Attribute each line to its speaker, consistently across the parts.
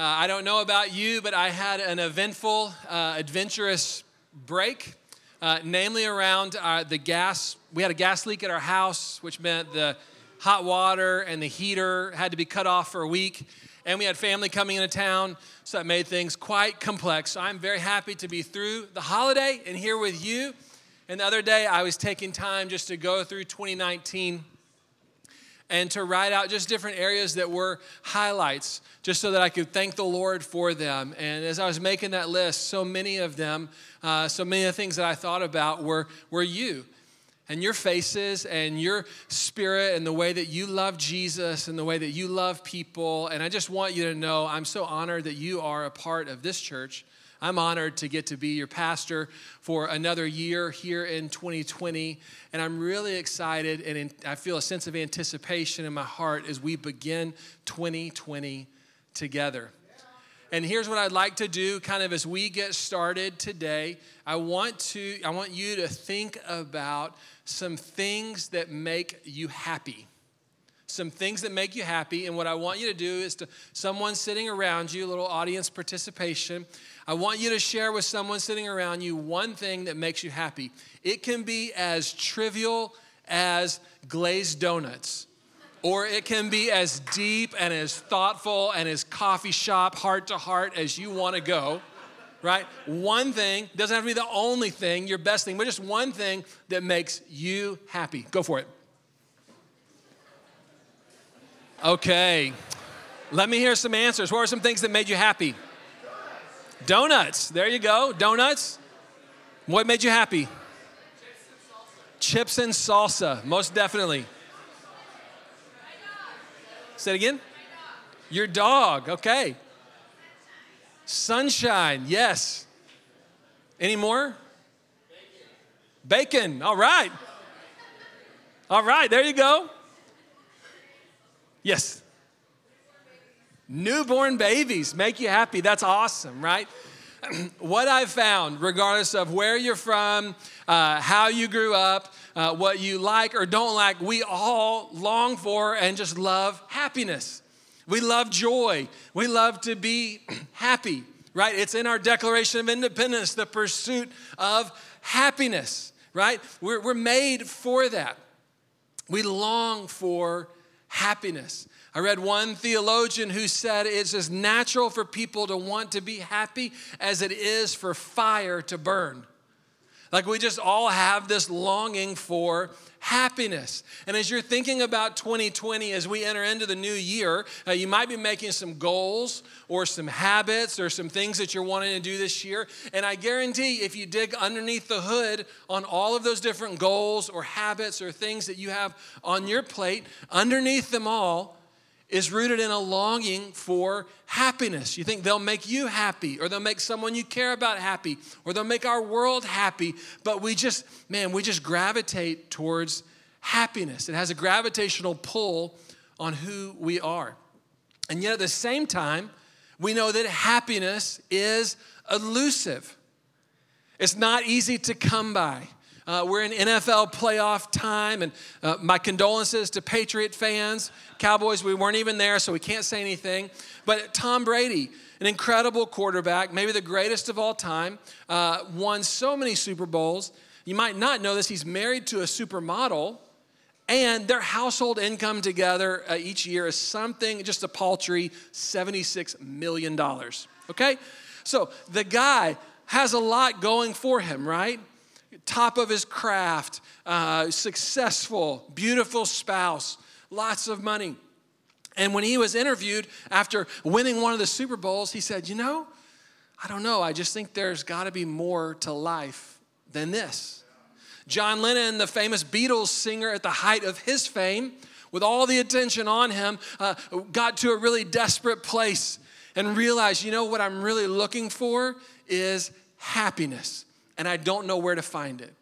Speaker 1: Uh, I don't know about you, but I had an eventful, uh, adventurous break, uh, namely around uh, the gas. We had a gas leak at our house, which meant the hot water and the heater had to be cut off for a week. And we had family coming into town, so that made things quite complex. So I'm very happy to be through the holiday and here with you. And the other day, I was taking time just to go through 2019 and to write out just different areas that were highlights, just so that I could thank the Lord for them. And as I was making that list, so many of them, uh, so many of the things that I thought about were, were you and your faces and your spirit and the way that you love Jesus and the way that you love people. And I just want you to know I'm so honored that you are a part of this church. I'm honored to get to be your pastor for another year here in 2020. And I'm really excited and I feel a sense of anticipation in my heart as we begin 2020 together. And here's what I'd like to do kind of as we get started today. I want to I want you to think about some things that make you happy some things that make you happy. And what I want you to do is to someone sitting around you, a little audience participation. I want you to share with someone sitting around you one thing that makes you happy. It can be as trivial as glazed donuts, or it can be as deep and as thoughtful and as coffee shop, heart to heart as you want to go right? One thing, doesn't have to be the only thing, your best thing, but just one thing that makes you happy. Go for it. Okay. Let me hear some answers. What are some things that made you happy? Donuts. There you go. Donuts. What made you happy? Chips and salsa, most definitely. Say it again. Your dog. Okay. Sunshine. Yes. Any more? Bacon. All right. All right. There you go. Yes. Newborn babies make you happy. That's awesome, right? what I've found, regardless of where you're from, uh, how you grew up, uh, what you like or don't like, we all long for and just love happiness. We love joy. We love to be happy, right? It's in our Declaration of Independence, the pursuit of happiness, right? We're, we're made for that. We long for happiness. I read one theologian who said it's as natural for people to want to be happy as it is for fire to burn. Like we just all have this longing for happiness. And as you're thinking about 2020 as we enter into the new year, uh, you might be making some goals or some habits or some things that you're wanting to do this year. And I guarantee if you dig underneath the hood on all of those different goals or habits or things that you have on your plate, underneath them all, is rooted in a longing for happiness. You think they'll make you happy, or they'll make someone you care about happy, or they'll make our world happy. But we just, man, we just gravitate towards happiness. It has a gravitational pull on who we are. And yet at the same time, we know that happiness is elusive. It's not easy to come by. Uh, we're in NFL playoff time, and uh, my condolences to Patriot fans. Cowboys, we weren't even there, so we can't say anything. But Tom Brady, an incredible quarterback, maybe the greatest of all time, uh, won so many Super Bowls. You might not know this, he's married to a supermodel, and their household income together uh, each year is something just a paltry $76 million. Okay? So the guy has a lot going for him, right? Top of his craft, uh, successful, beautiful spouse, lots of money. And when he was interviewed after winning one of the Super Bowls, he said, You know, I don't know. I just think there's got to be more to life than this. John Lennon, the famous Beatles singer at the height of his fame, with all the attention on him, uh, got to a really desperate place and realized, you know, what I'm really looking for is happiness and I don't know where to find it.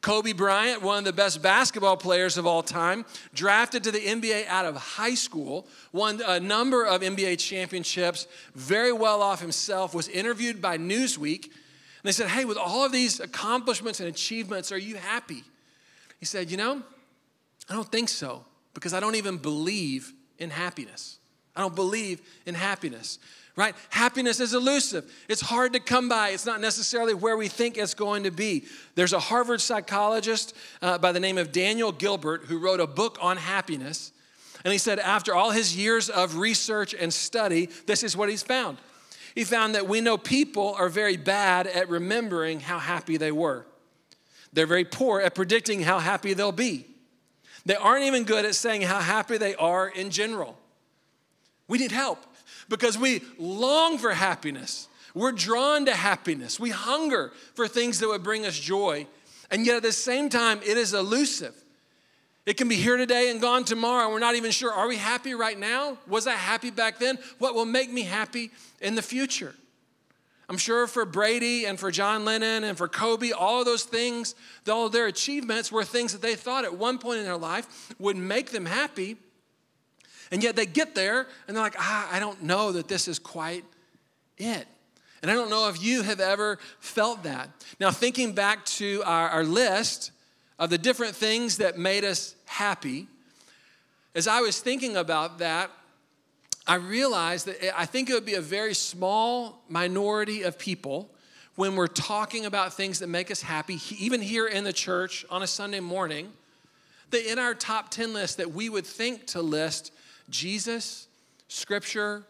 Speaker 1: Kobe Bryant, one of the best basketball players of all time, drafted to the NBA out of high school, won a number of NBA championships, very well off himself, was interviewed by Newsweek. And they said, Hey, with all of these accomplishments and achievements, are you happy? He said, You know, I don't think so because I don't even believe in happiness. I don't believe in happiness, right? Happiness is elusive. It's hard to come by. It's not necessarily where we think it's going to be. There's a Harvard psychologist uh, by the name of Daniel Gilbert who wrote a book on happiness. And he said, after all his years of research and study, this is what he's found. He found that we know people are very bad at remembering how happy they were. They're very poor at predicting how happy they'll be. They aren't even good at saying how happy they are in general. We need help because we long for happiness. We're drawn to happiness. We hunger for things that would bring us joy. And yet at the same time, it is elusive. It can be here today and gone tomorrow. We're not even sure are we happy right now? Was I happy back then? What will make me happy in the future? I'm sure for Brady and for John Lennon and for Kobe, all of those things, all their achievements were things that they thought at one point in their life would make them happy. And yet they get there and they're like, ah, I don't know that this is quite it. And I don't know if you have ever felt that. Now, thinking back to our, our list of the different things that made us happy, as I was thinking about that, I realized that I think it would be a very small minority of people when we're talking about things that make us happy, even here in the church on a Sunday morning, that in our top 10 list that we would think to list Jesus, Scripture,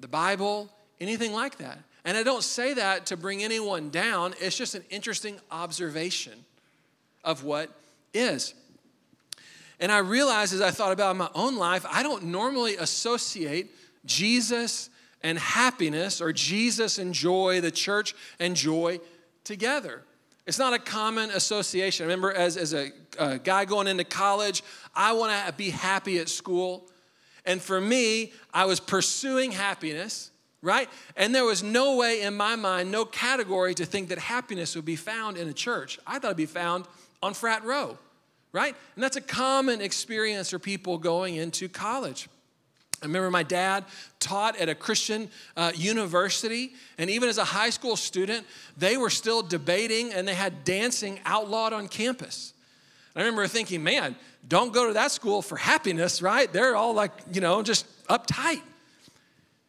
Speaker 1: the Bible, anything like that. And I don't say that to bring anyone down, it's just an interesting observation of what is. And I realized as I thought about my own life, I don't normally associate Jesus and happiness or Jesus and joy, the church and joy together. It's not a common association. I remember as, as a, a guy going into college, I want to be happy at school. And for me, I was pursuing happiness, right? And there was no way in my mind, no category to think that happiness would be found in a church. I thought it'd be found on frat row, right? And that's a common experience for people going into college. I remember my dad taught at a Christian uh, university, and even as a high school student, they were still debating and they had dancing outlawed on campus. I remember thinking, man, don't go to that school for happiness, right? They're all like, you know, just uptight.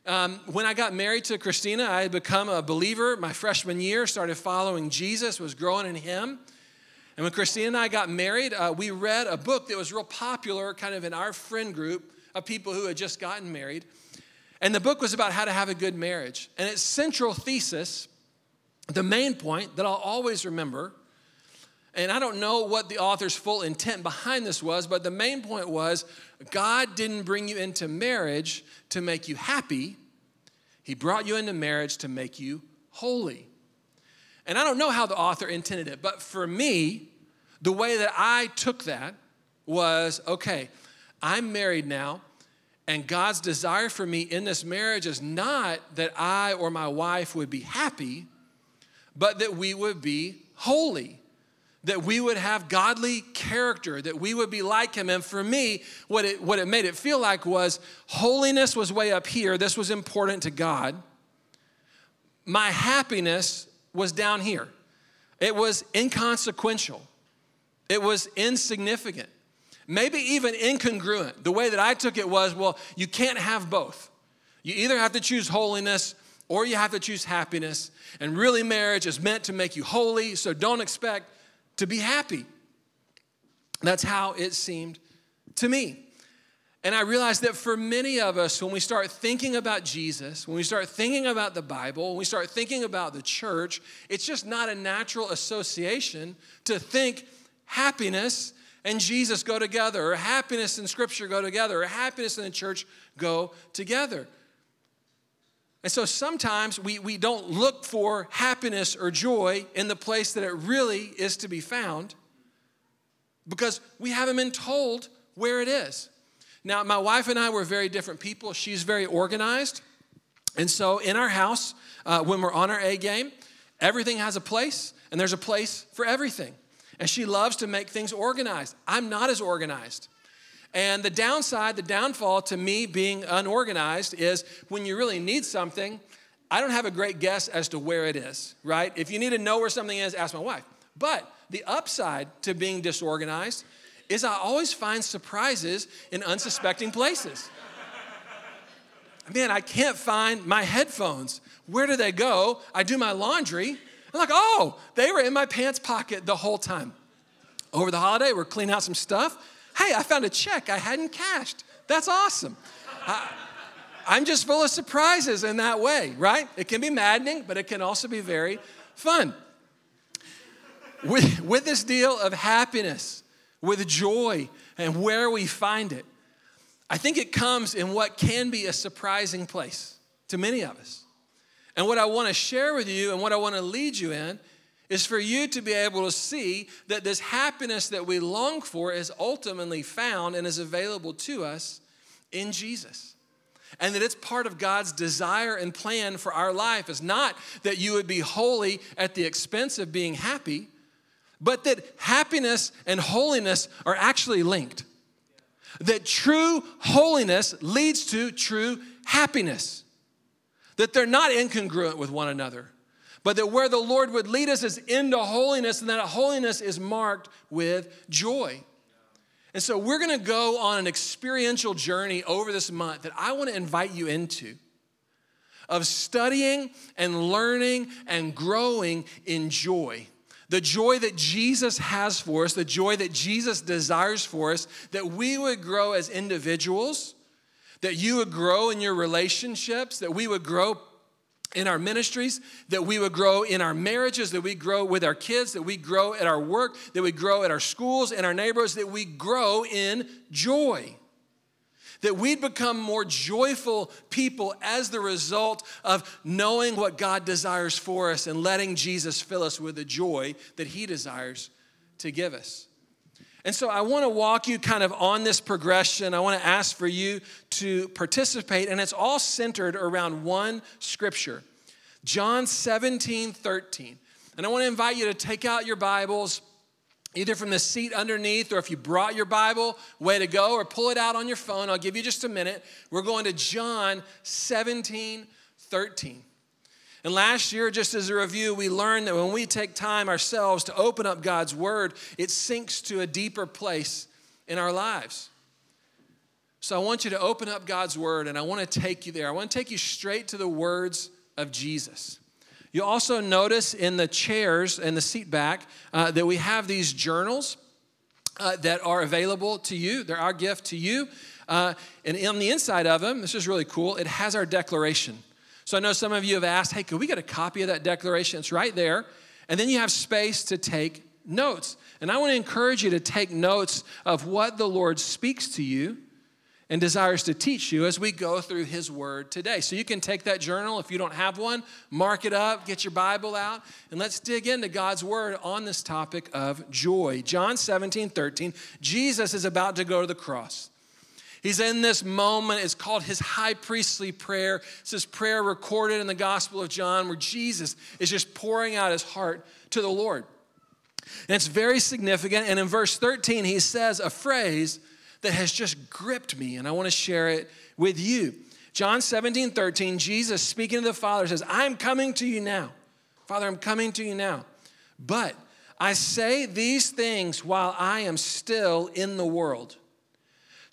Speaker 1: Um, when I got married to Christina, I had become a believer my freshman year, started following Jesus, was growing in Him. And when Christina and I got married, uh, we read a book that was real popular kind of in our friend group of people who had just gotten married. And the book was about how to have a good marriage. And its central thesis, the main point that I'll always remember, and I don't know what the author's full intent behind this was, but the main point was God didn't bring you into marriage to make you happy, He brought you into marriage to make you holy. And I don't know how the author intended it, but for me, the way that I took that was okay, I'm married now, and God's desire for me in this marriage is not that I or my wife would be happy, but that we would be holy, that we would have godly character, that we would be like Him. And for me, what it, what it made it feel like was holiness was way up here. This was important to God. My happiness was down here. It was inconsequential, it was insignificant maybe even incongruent. The way that I took it was well, you can't have both. You either have to choose holiness or you have to choose happiness. And really, marriage is meant to make you holy, so don't expect to be happy. That's how it seemed to me. And I realized that for many of us, when we start thinking about Jesus, when we start thinking about the Bible, when we start thinking about the church, it's just not a natural association to think happiness and Jesus go together, or happiness and Scripture go together, or happiness and the church go together. And so sometimes we, we don't look for happiness or joy in the place that it really is to be found because we haven't been told where it is. Now, my wife and I were very different people. She's very organized. And so in our house, uh, when we're on our A game, everything has a place, and there's a place for everything. And she loves to make things organized. I'm not as organized. And the downside, the downfall to me being unorganized is when you really need something, I don't have a great guess as to where it is, right? If you need to know where something is, ask my wife. But the upside to being disorganized is I always find surprises in unsuspecting places. man, I can't find my headphones. Where do they go? I do my laundry. I'm like, oh, they were in my pants pocket the whole time. Over the holiday, we're cleaning out some stuff. Hey, I found a check I hadn't cashed. That's awesome. I, I'm just full of surprises in that way, right? It can be maddening, but it can also be very fun. With, with this deal of happiness, with joy, and where we find it, I think it comes in what can be a surprising place to many of us. And what I want to share with you and what I want to lead you in is for you to be able to see that this happiness that we long for is ultimately found and is available to us in Jesus. And that it's part of God's desire and plan for our life is not that you would be holy at the expense of being happy, but that happiness and holiness are actually linked. That true holiness leads to true happiness. That they're not incongruent with one another, but that where the Lord would lead us is into holiness, and that holiness is marked with joy. And so we're gonna go on an experiential journey over this month that I wanna invite you into of studying and learning and growing in joy. The joy that Jesus has for us, the joy that Jesus desires for us, that we would grow as individuals, that you would grow in your relationships, that we would grow in our ministries, that we would grow in our marriages, that we grow with our kids, that we grow at our work, that we grow at our schools, and our neighborhoods, that we grow in joy. That we'd become more joyful people as the result of knowing what God desires for us and letting Jesus fill us with the joy that He desires to give us. And so I want to walk you kind of on this progression. I want to ask for you to participate, and it's all centered around one scripture John 17, 13. And I want to invite you to take out your Bibles, either from the seat underneath, or if you brought your Bible, way to go, or pull it out on your phone. I'll give you just a minute. We're going to John 17, 13. And last year, just as a review, we learned that when we take time ourselves to open up God's Word, it sinks to a deeper place in our lives. So I want you to open up God's Word and I want to take you there. I want to take you straight to the words of Jesus. You also notice in the chairs and the seat back uh, that we have these journals uh, that are available to you. They're our gift to you. Uh, and on the inside of them, this is really cool, it has our declaration. So I know some of you have asked, hey, could we get a copy of that declaration? It's right there. And then you have space to take notes. And I want to encourage you to take notes of what the Lord speaks to you and desires to teach you as we go through His Word today. So you can take that journal if you don't have one, mark it up, get your Bible out, and let's dig into God's Word on this topic of joy. John 17, 13, Jesus is about to go to the cross. He's in this moment. It's called his high priestly prayer. It's this prayer recorded in the Gospel of John where Jesus is just pouring out his heart to the Lord. And it's very significant. And in verse 13, he says a phrase that has just gripped me, and I want to share it with you. John 17, 13, Jesus speaking to the Father says, I'm coming to you now. Father, I'm coming to you now. But I say these things while I am still in the world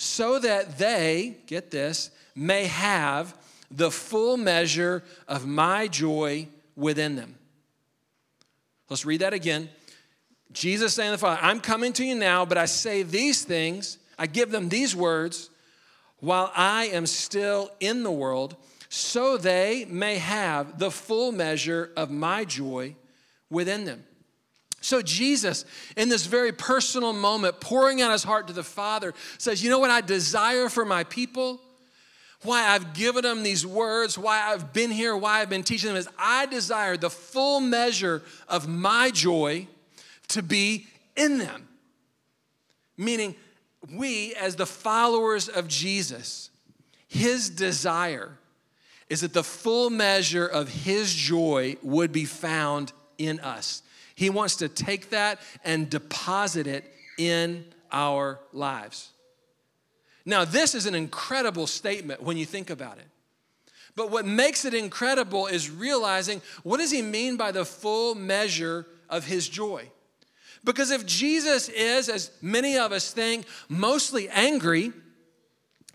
Speaker 1: so that they, get this, may have the full measure of my joy within them. Let's read that again. Jesus saying to the Father, I'm coming to you now, but I say these things, I give them these words while I am still in the world, so they may have the full measure of my joy within them. So, Jesus, in this very personal moment, pouring out his heart to the Father, says, You know what I desire for my people? Why I've given them these words, why I've been here, why I've been teaching them is I desire the full measure of my joy to be in them. Meaning, we, as the followers of Jesus, his desire is that the full measure of his joy would be found in us. He wants to take that and deposit it in our lives. Now, this is an incredible statement when you think about it. But what makes it incredible is realizing what does he mean by the full measure of his joy? Because if Jesus is, as many of us think, mostly angry,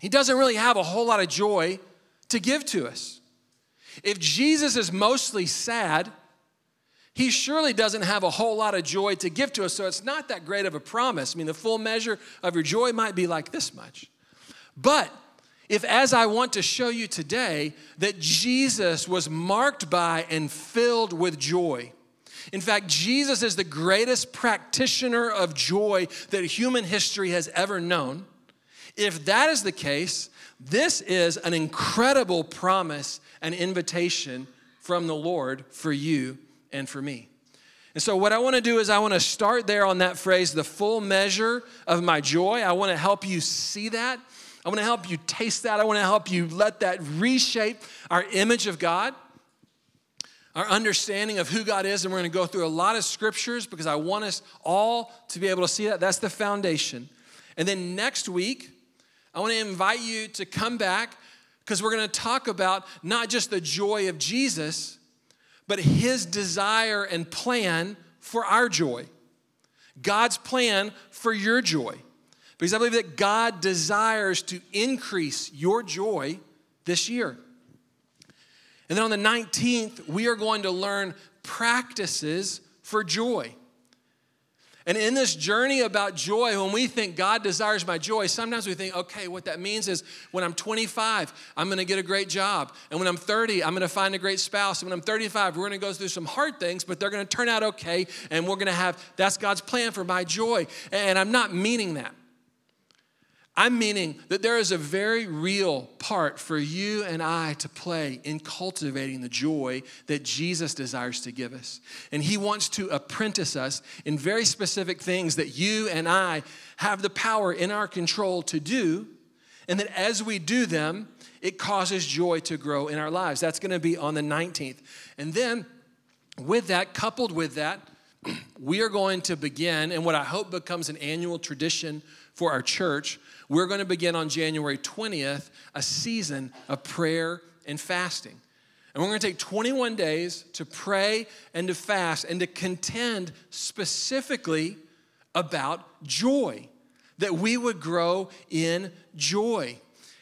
Speaker 1: he doesn't really have a whole lot of joy to give to us. If Jesus is mostly sad, he surely doesn't have a whole lot of joy to give to us, so it's not that great of a promise. I mean, the full measure of your joy might be like this much. But if, as I want to show you today, that Jesus was marked by and filled with joy, in fact, Jesus is the greatest practitioner of joy that human history has ever known. If that is the case, this is an incredible promise and invitation from the Lord for you and for me. And so, what I want to do is, I want to start there on that phrase, the full measure of my joy. I want to help you see that. I want to help you taste that. I want to help you let that reshape our image of God, our understanding of who God is. And we're going to go through a lot of scriptures because I want us all to be able to see that. That's the foundation. And then next week, I want to invite you to come back because we're going to talk about not just the joy of Jesus, but his desire and plan for our joy. God's plan for your joy. Because I believe that God desires to increase your joy this year. And then on the 19th, we are going to learn practices for joy. And in this journey about joy, when we think God desires my joy, sometimes we think, okay, what that means is when I'm 25, I'm gonna get a great job. And when I'm 30, I'm gonna find a great spouse. And when I'm 35, we're gonna go through some hard things, but they're gonna turn out okay. And we're gonna have, that's God's plan for my joy. And I'm not meaning that. I'm meaning that there is a very real part for you and I to play in cultivating the joy that Jesus desires to give us. And He wants to apprentice us in very specific things that you and I have the power in our control to do. And that as we do them, it causes joy to grow in our lives. That's going to be on the 19th. And then, with that, coupled with that, we are going to begin, and what I hope becomes an annual tradition for our church we're going to begin on January 20th a season of prayer and fasting. And we're going to take 21 days to pray and to fast and to contend specifically about joy, that we would grow in joy.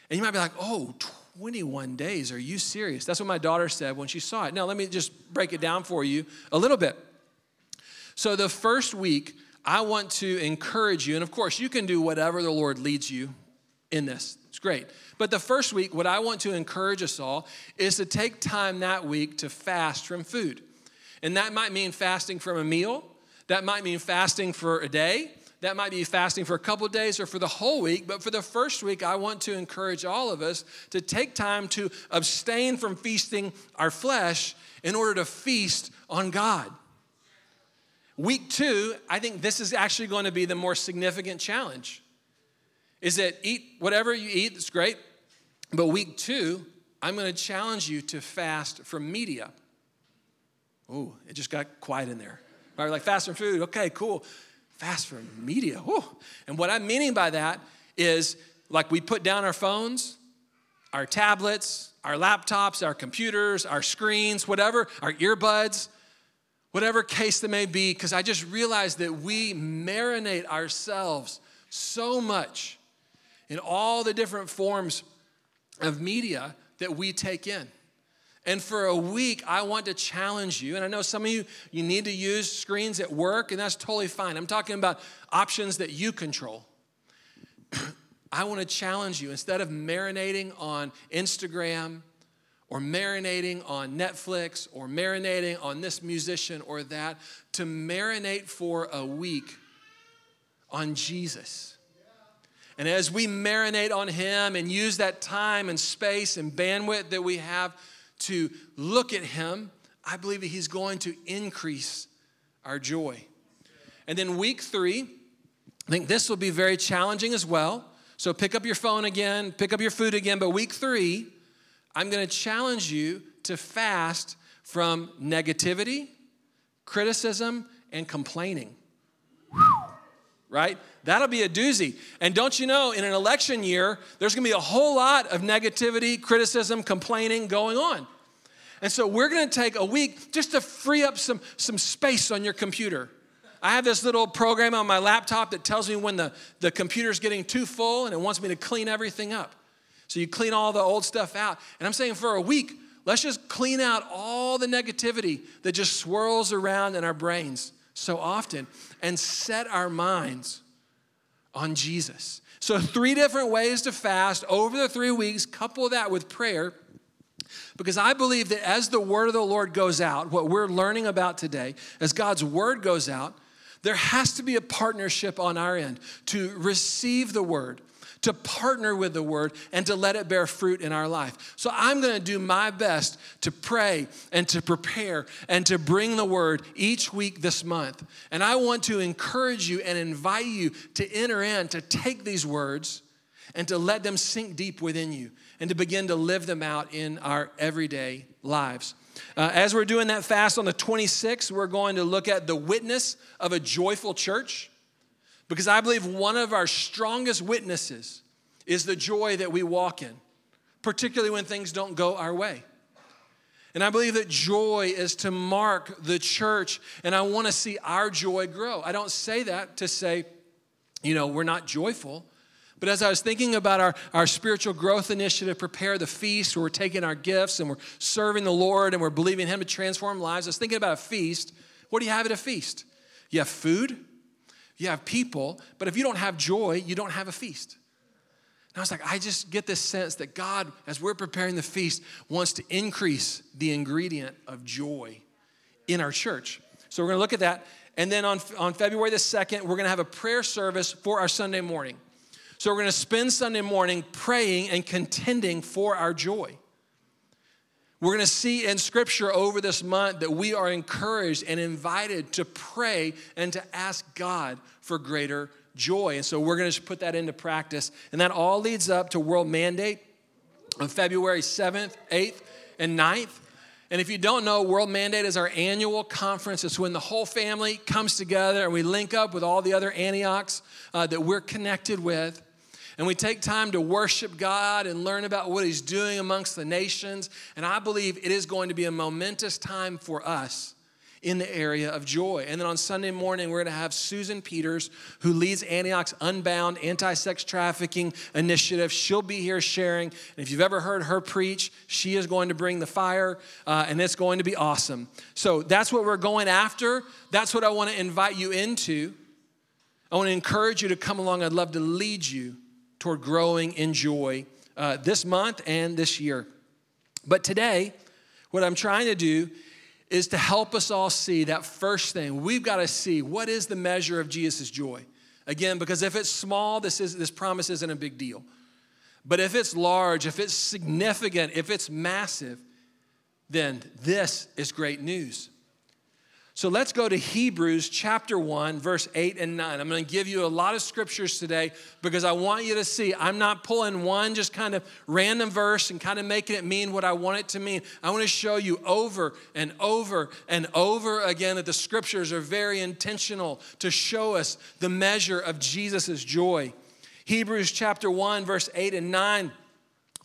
Speaker 1: And you might be like, oh, 21 days, are you serious? That's what my daughter said when she saw it. Now, let me just break it down for you a little bit. So, the first week, I want to encourage you, and of course, you can do whatever the Lord leads you in this. It's great. But the first week, what I want to encourage us all is to take time that week to fast from food. And that might mean fasting from a meal, that might mean fasting for a day, that might be fasting for a couple days or for the whole week. But for the first week, I want to encourage all of us to take time to abstain from feasting our flesh in order to feast on God. Week two, I think this is actually going to be the more significant challenge. Is that eat whatever you eat, that's great. But week two, I'm going to challenge you to fast from media. Oh, it just got quiet in there. Right, like fast from food. Okay, cool. Fast from media. Ooh. And what I'm meaning by that is like we put down our phones, our tablets, our laptops, our computers, our screens, whatever, our earbuds whatever case that may be, because I just realized that we marinate ourselves so much in all the different forms of media that we take in. And for a week, I want to challenge you. And I know some of you, you need to use screens at work, and that's totally fine. I'm talking about options that you control. I want to challenge you instead of marinating on Instagram or marinating on Netflix or marinating on this musician or that, to marinate for a week on Jesus. And as we marinate on Him and use that time and space and bandwidth that we have to look at Him, I believe that He's going to increase our joy. And then week three, I think this will be very challenging as well. So pick up your phone again, pick up your food again. But week three, I'm going to challenge you to fast from negativity, criticism, and complaining. Right? That'll be a doozy. And don't you know, in an election year, there's gonna be a whole lot of negativity, criticism, complaining going on. And so we're gonna take a week just to free up some, some space on your computer. I have this little program on my laptop that tells me when the, the computer's getting too full and it wants me to clean everything up. So you clean all the old stuff out. And I'm saying for a week, let's just clean out all the negativity that just swirls around in our brains so often and set our minds on Jesus. So, three different ways to fast over the three weeks, couple that with prayer. Because I believe that as the word of the Lord goes out, what we're learning about today, as God's word goes out, there has to be a partnership on our end to receive the word, to partner with the word, and to let it bear fruit in our life. So I'm going to do my best to pray and to prepare and to bring the word each week this month. And I want to encourage you and invite you to enter in, to take these words and to let them sink deep within you and to begin to live them out in our everyday lives. Uh, as we're doing that fast on the 26th, we're going to look at the witness of a joyful church because I believe one of our strongest witnesses is the joy that we walk in, particularly when things don't go our way. And I believe that joy is to mark the church, and I want to see our joy grow. I don't say that to say, you know, we're not joyful. But as I was thinking about our, our spiritual growth initiative, Prepare the Feast, where we're taking our gifts and we're serving the Lord and we're believing Him to transform lives, I was thinking about a feast. What do you have at a feast? You have food, you have people, but if you don't have joy, you don't have a feast. And I was like, I just get this sense that God, as we're preparing the feast, wants to increase the ingredient of joy in our church. So we're gonna look at that. And then on, on February the 2nd, we're gonna have a prayer service for our Sunday morning. So we're going to spend Sunday morning praying and contending for our joy. We're going to see in scripture over this month that we are encouraged and invited to pray and to ask God for greater joy. And so we're going to put that into practice. And that all leads up to World Mandate on February 7th, 8th, and 9th. And if you don't know, World Mandate is our annual conference. It's when the whole family comes together and we link up with all the other Antiochs uh, that we're connected with. And we take time to worship God and learn about what He's doing amongst the nations. And I believe it is going to be a momentous time for us in the area of joy. And then on Sunday morning, we're going to have Susan Peters, who leads Antioch's Unbound anti sex trafficking initiative. She'll be here sharing. And if you've ever heard her preach, she is going to bring the fire, uh, and it's going to be awesome. So that's what we're going after. That's what I want to invite you into. I want to encourage you to come along. I'd love to lead you toward growing in joy uh, this month and this year. But today, what I'm trying to do is to help us all see that first thing. We've got to see what is the measure of Jesus' joy. Again, because if it's small, this, is, this promise isn't a big deal. But if it's large, if it's significant, if it's massive, then this is great news. So let's go to Hebrews chapter 1, verse 8 and 9. I'm going to give you a lot of scriptures today because I want you to see I'm not pulling one just kind of random verse and kind of making it mean what I want it to mean. I want to show you over and over and over again that the scriptures are very intentional to show us the measure of Jesus' joy. Hebrews chapter 1, verse 8 and 9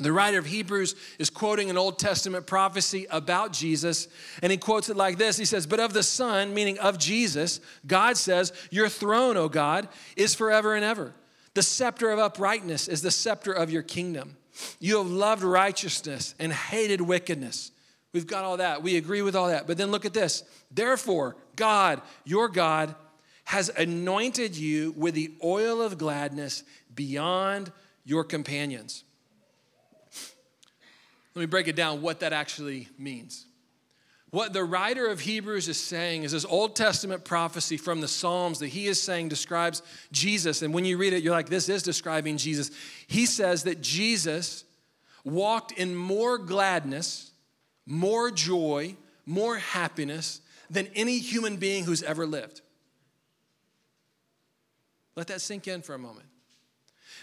Speaker 1: the writer of Hebrews is quoting an Old Testament prophecy about Jesus, and he quotes it like this He says, But of the Son, meaning of Jesus, God says, Your throne, O God, is forever and ever. The scepter of uprightness is the scepter of your kingdom. You have loved righteousness and hated wickedness. We've got all that. We agree with all that. But then look at this. Therefore, God, your God, has anointed you with the oil of gladness beyond your companions. Let me break it down what that actually means. What the writer of Hebrews is saying is this Old Testament prophecy from the Psalms that he is saying describes Jesus. And when you read it, you're like, this is describing Jesus. He says that Jesus walked in more gladness, more joy, more happiness than any human being who's ever lived. Let that sink in for a moment.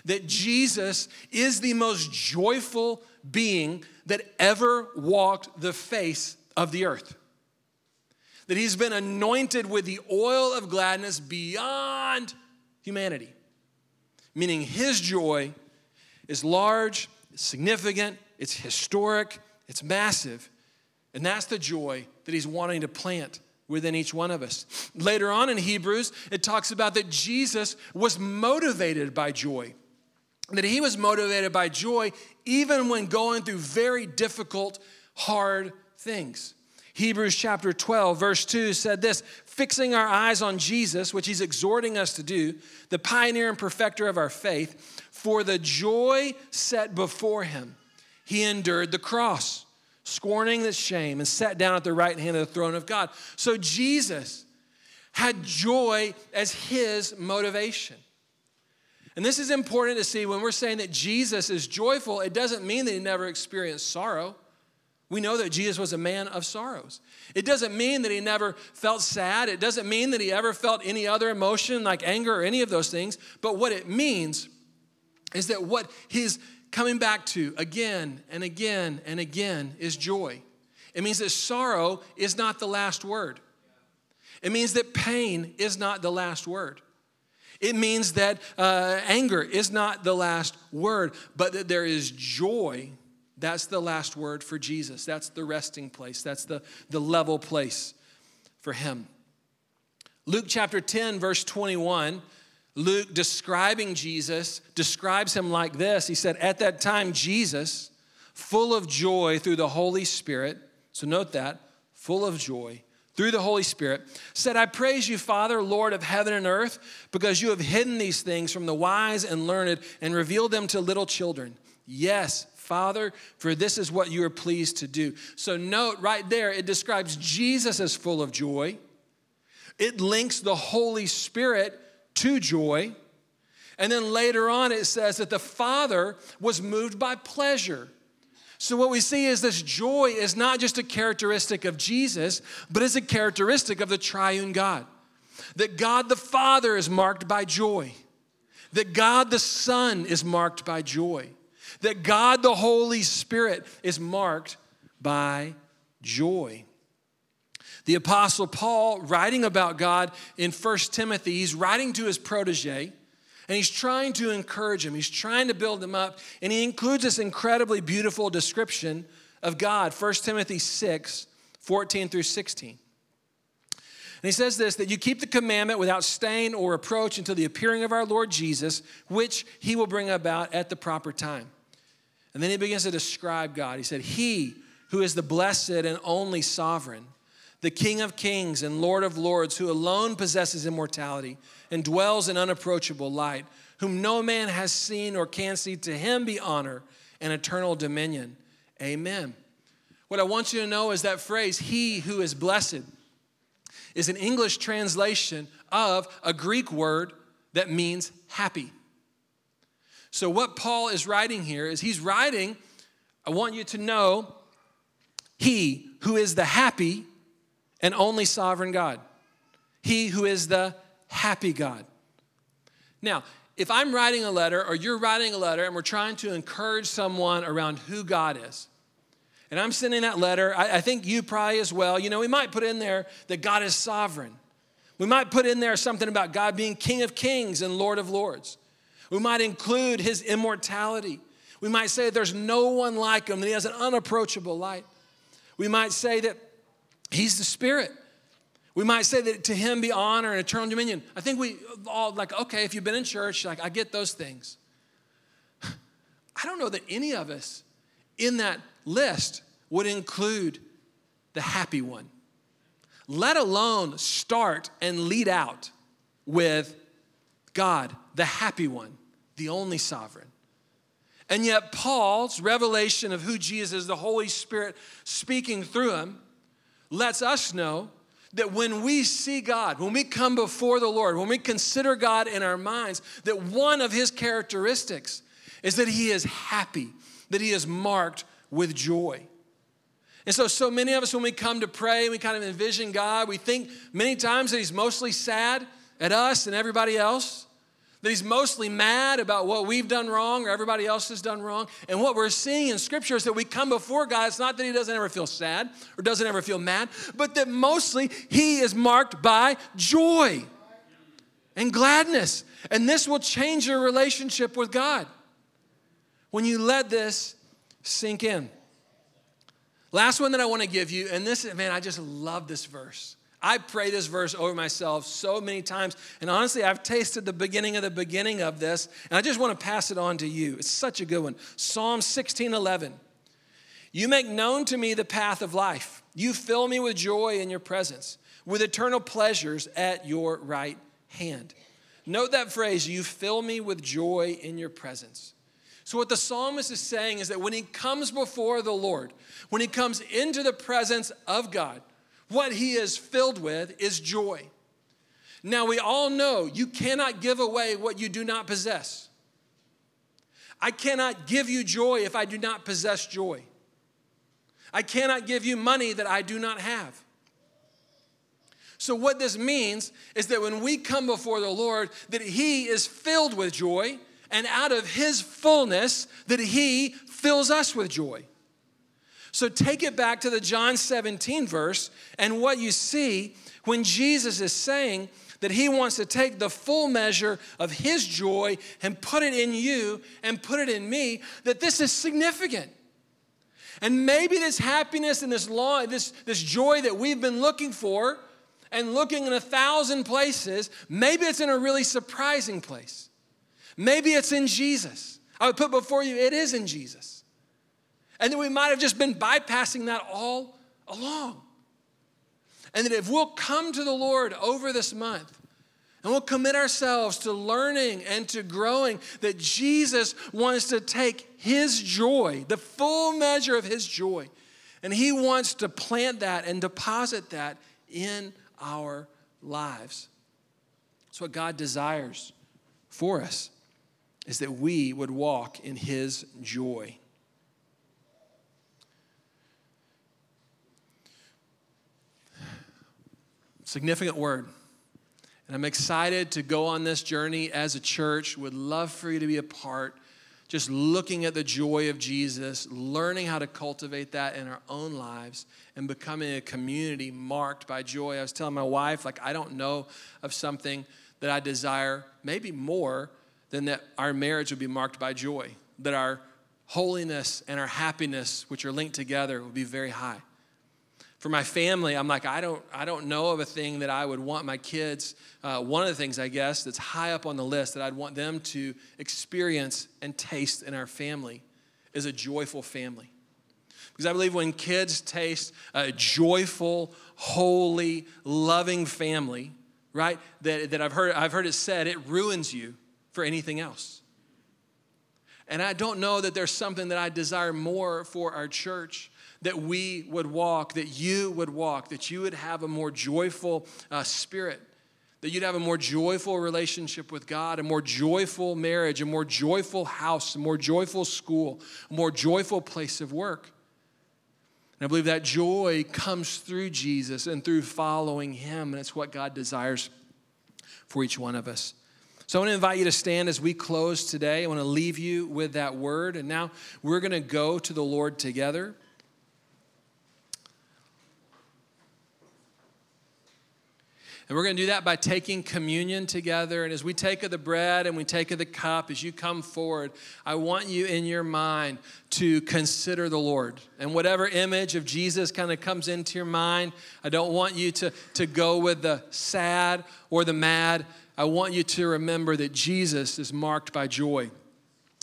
Speaker 1: That Jesus is the most joyful being that ever walked the face of the earth. That he's been anointed with the oil of gladness beyond humanity, meaning his joy is large, significant, it's historic, it's massive. And that's the joy that he's wanting to plant within each one of us. Later on in Hebrews, it talks about that Jesus was motivated by joy. That he was motivated by joy even when going through very difficult, hard things. Hebrews chapter 12, verse 2 said this fixing our eyes on Jesus, which he's exhorting us to do, the pioneer and perfecter of our faith, for the joy set before him, he endured the cross, scorning the shame, and sat down at the right hand of the throne of God. So Jesus had joy as his motivation. And this is important to see when we're saying that Jesus is joyful, it doesn't mean that he never experienced sorrow. We know that Jesus was a man of sorrows. It doesn't mean that he never felt sad. It doesn't mean that he ever felt any other emotion like anger or any of those things. But what it means is that what he's coming back to again and again and again is joy. It means that sorrow is not the last word. It means that pain is not the last word. It means that uh, anger is not the last word, but that there is joy. That's the last word for Jesus. That's the resting place. That's the, the level place for him. Luke chapter 10, verse 21, Luke describing Jesus describes him like this. He said, At that time, Jesus, full of joy through the Holy Spirit, so note that, full of joy, through the Holy Spirit, said, I praise you, Father, Lord of heaven and earth, because you have hidden these things from the wise and learned and revealed them to little children. Yes, Father, for this is what you are pleased to do. So, note right there, it describes Jesus as full of joy. It links the Holy Spirit to joy. And then later on, it says that the Father was moved by pleasure. So, what we see is this joy is not just a characteristic of Jesus, but is a characteristic of the triune God. That God the Father is marked by joy, that God the Son is marked by joy, that God the Holy Spirit is marked by joy. The Apostle Paul, writing about God in 1 Timothy, he's writing to his protege and he's trying to encourage him, he's trying to build him up. And he includes this incredibly beautiful description of God, 1 Timothy 6 14 through 16. And he says this that you keep the commandment without stain or reproach until the appearing of our Lord Jesus, which he will bring about at the proper time. And then he begins to describe God. He said, He who is the blessed and only sovereign, the King of kings and Lord of lords, who alone possesses immortality and dwells in unapproachable light, whom no man has seen or can see, to him be honor and eternal dominion. Amen. What I want you to know is that phrase, he who is blessed, is an English translation of a Greek word that means happy. So, what Paul is writing here is he's writing, I want you to know, he who is the happy and only sovereign God, he who is the happy God. Now, if I'm writing a letter or you're writing a letter and we're trying to encourage someone around who God is, and I'm sending that letter, I, I, think you probably as well, you know, we might put in there that God is sovereign. We might put in there something about God being King of kings and Lord of lords. We might include his immortality. We might say there's no one like him, that he has an unapproachable light. We might say that he's the Spirit. We might say that to him be honor and eternal dominion. I think we all like, okay, if you've been in church, like I get those things. I don't know that any of us in that list would include the happy one, let alone start and lead out with God, the happy one, the only sovereign. And yet, Paul's revelation of who Jesus is, the Holy Spirit speaking through him, lets us know that when we see God, when we come before the Lord, when we consider God in our minds, that one of his characteristics is that he is happy, that he is marked with joy. And so, so many of us, when we come to pray, we kind of envision God, we think many times that he's mostly sad at us and everybody else that he's mostly mad about what we've done wrong or everybody else has done wrong. And what we're seeing in scripture is that we come before God, it's not that he doesn't ever feel sad or doesn't ever feel mad, but that mostly he is marked by joy and gladness. And this will change your relationship with God when you let this sink in. Last one that I want to give you, and this, man, I just love this verse. I pray this verse over myself so many times. And honestly, I've tasted the beginning of the beginning of this, and I just want to pass it on to you. It's such a good one. Psalm 16 11. You make known to me the path of life. You fill me with joy in your presence, with eternal pleasures at your right hand. Note that phrase, you fill me with joy in your presence. So, what the psalmist is saying is that when he comes before the Lord, when he comes into the presence of God, what he is filled with is joy. Now, we all know you cannot give away what you do not possess. I cannot give you joy if I do not possess joy. I cannot give you money that I do not have. So what this means is that when we come before the Lord that he is filled with joy and out of his fullness that he fills us with joy. So take it back to the John 17 verse, and what you see when Jesus is saying that he wants to take the full measure of his joy and put it in you and put it in me, that this is significant. And maybe this happiness and this law, this, this joy that we've been looking for and looking in a thousand places, maybe it's in a really surprising place. Maybe it's in Jesus. I would put before you, it is in Jesus. And then we might have just been bypassing that all along. And that if we'll come to the Lord over this month, and we'll commit ourselves to learning and to growing that Jesus wants to take his joy, the full measure of his joy, and he wants to plant that and deposit that in our lives. That's what God desires for us, is that we would walk in his joy. Significant word. And I'm excited to go on this journey as a church. Would love for you to be a part. Just looking at the joy of Jesus, learning how to cultivate that in our own lives, and becoming a community marked by joy. I was telling my wife, like, I don't know of something that I desire, maybe more than that our marriage would be marked by joy, that our holiness and our happiness, which are linked together, would be very high for my family i'm like i don't i don't know of a thing that i would want my kids uh, one of the things i guess that's high up on the list that i'd want them to experience and taste in our family is a joyful family. Because i believe when kids taste a joyful holy loving family right that, that i've heard i've heard it said it ruins you for anything else. And i don't know that there's something that i desire more for our church that we would walk, that you would walk, that you would have a more joyful uh, spirit, that you'd have a more joyful relationship with God, a more joyful marriage, a more joyful house, a more joyful school, a more joyful place of work. And I believe that joy comes through Jesus and through following Him, and it's what God desires for each one of us. So I want to invite you to stand as we close today. I want to leave you with that word. And now we're going to go to the Lord together. And we're going to do that by taking communion together. And as we take of the bread and we take of the cup, as you come forward, I want you in your mind to consider the Lord. And whatever image of Jesus kind of comes into your mind, I don't want you to, to go with the sad or the mad. I want you to remember that Jesus is marked by joy.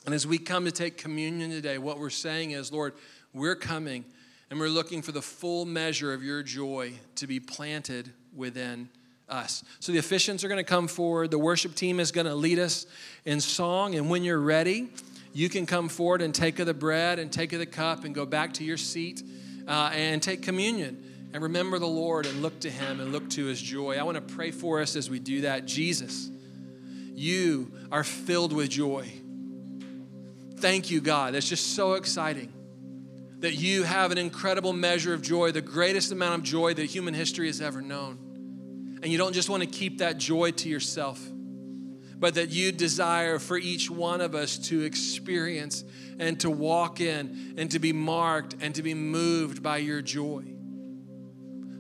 Speaker 1: And as we come to take communion today, what we're saying is, Lord, we're coming and we're looking for the full measure of your joy to be planted within us. So the officiants are going to come forward. The worship team is going to lead us in song. And when you're ready, you can come forward and take of the bread and take of the cup and go back to your seat uh, and take communion and remember the Lord and look to Him and look to His joy. I want to pray for us as we do that. Jesus, you are filled with joy. Thank you, God. That's just so exciting that you have an incredible measure of joy, the greatest amount of joy that human history has ever known. And you don't just want to keep that joy to yourself, but that you desire for each one of us to experience and to walk in and to be marked and to be moved by your joy.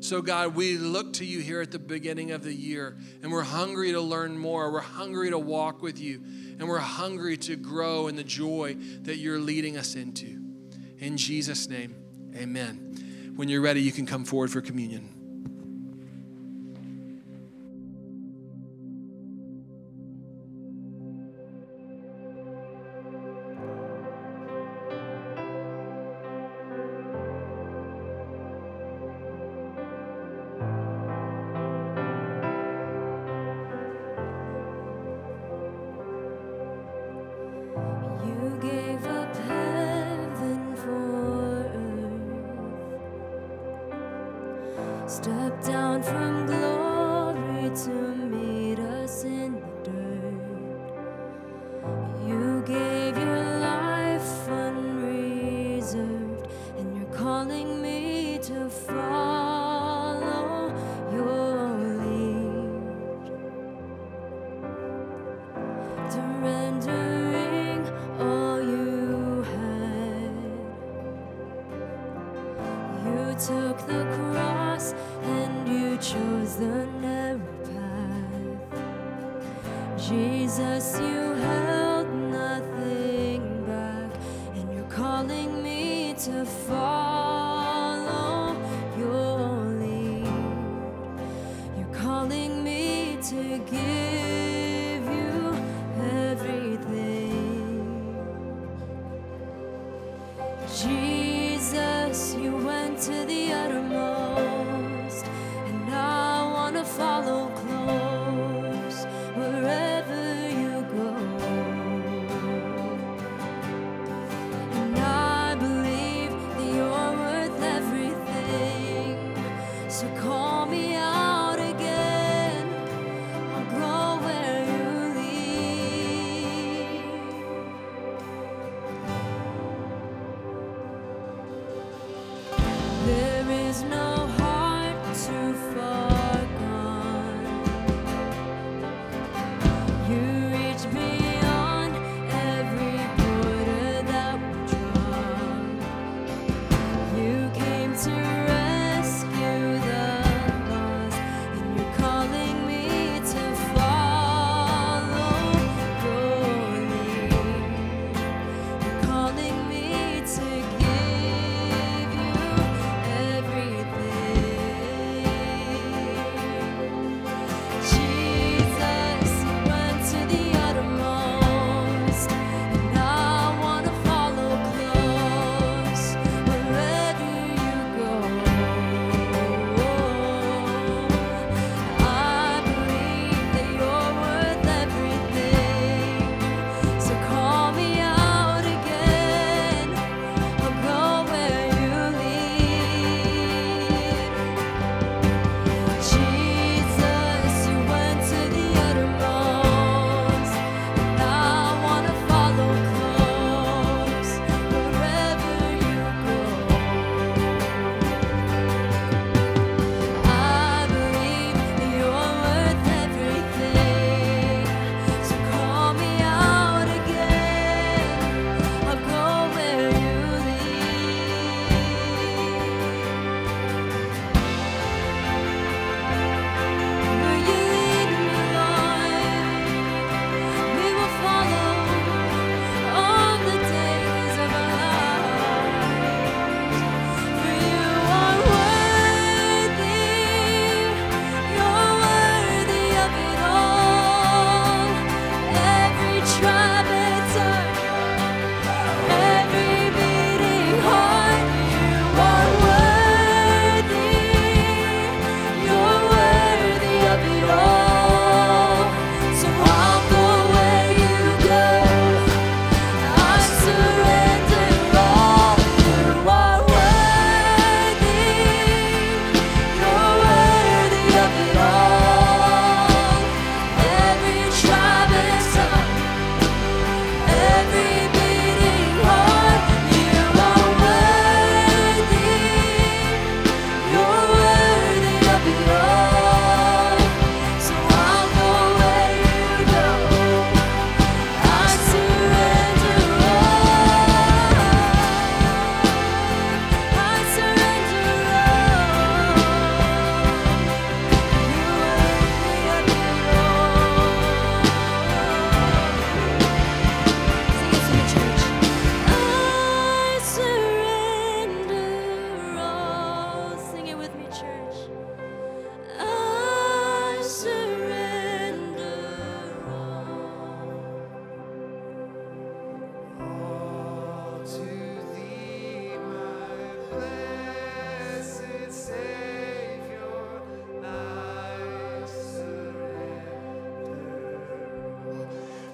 Speaker 1: So, God, we look to you here at the beginning of the year, and we're hungry to learn more. We're hungry to walk with you, and we're hungry to grow in the joy that you're leading us into. In Jesus' name, amen. When you're ready, you can come forward for communion.
Speaker 2: Step down from glory.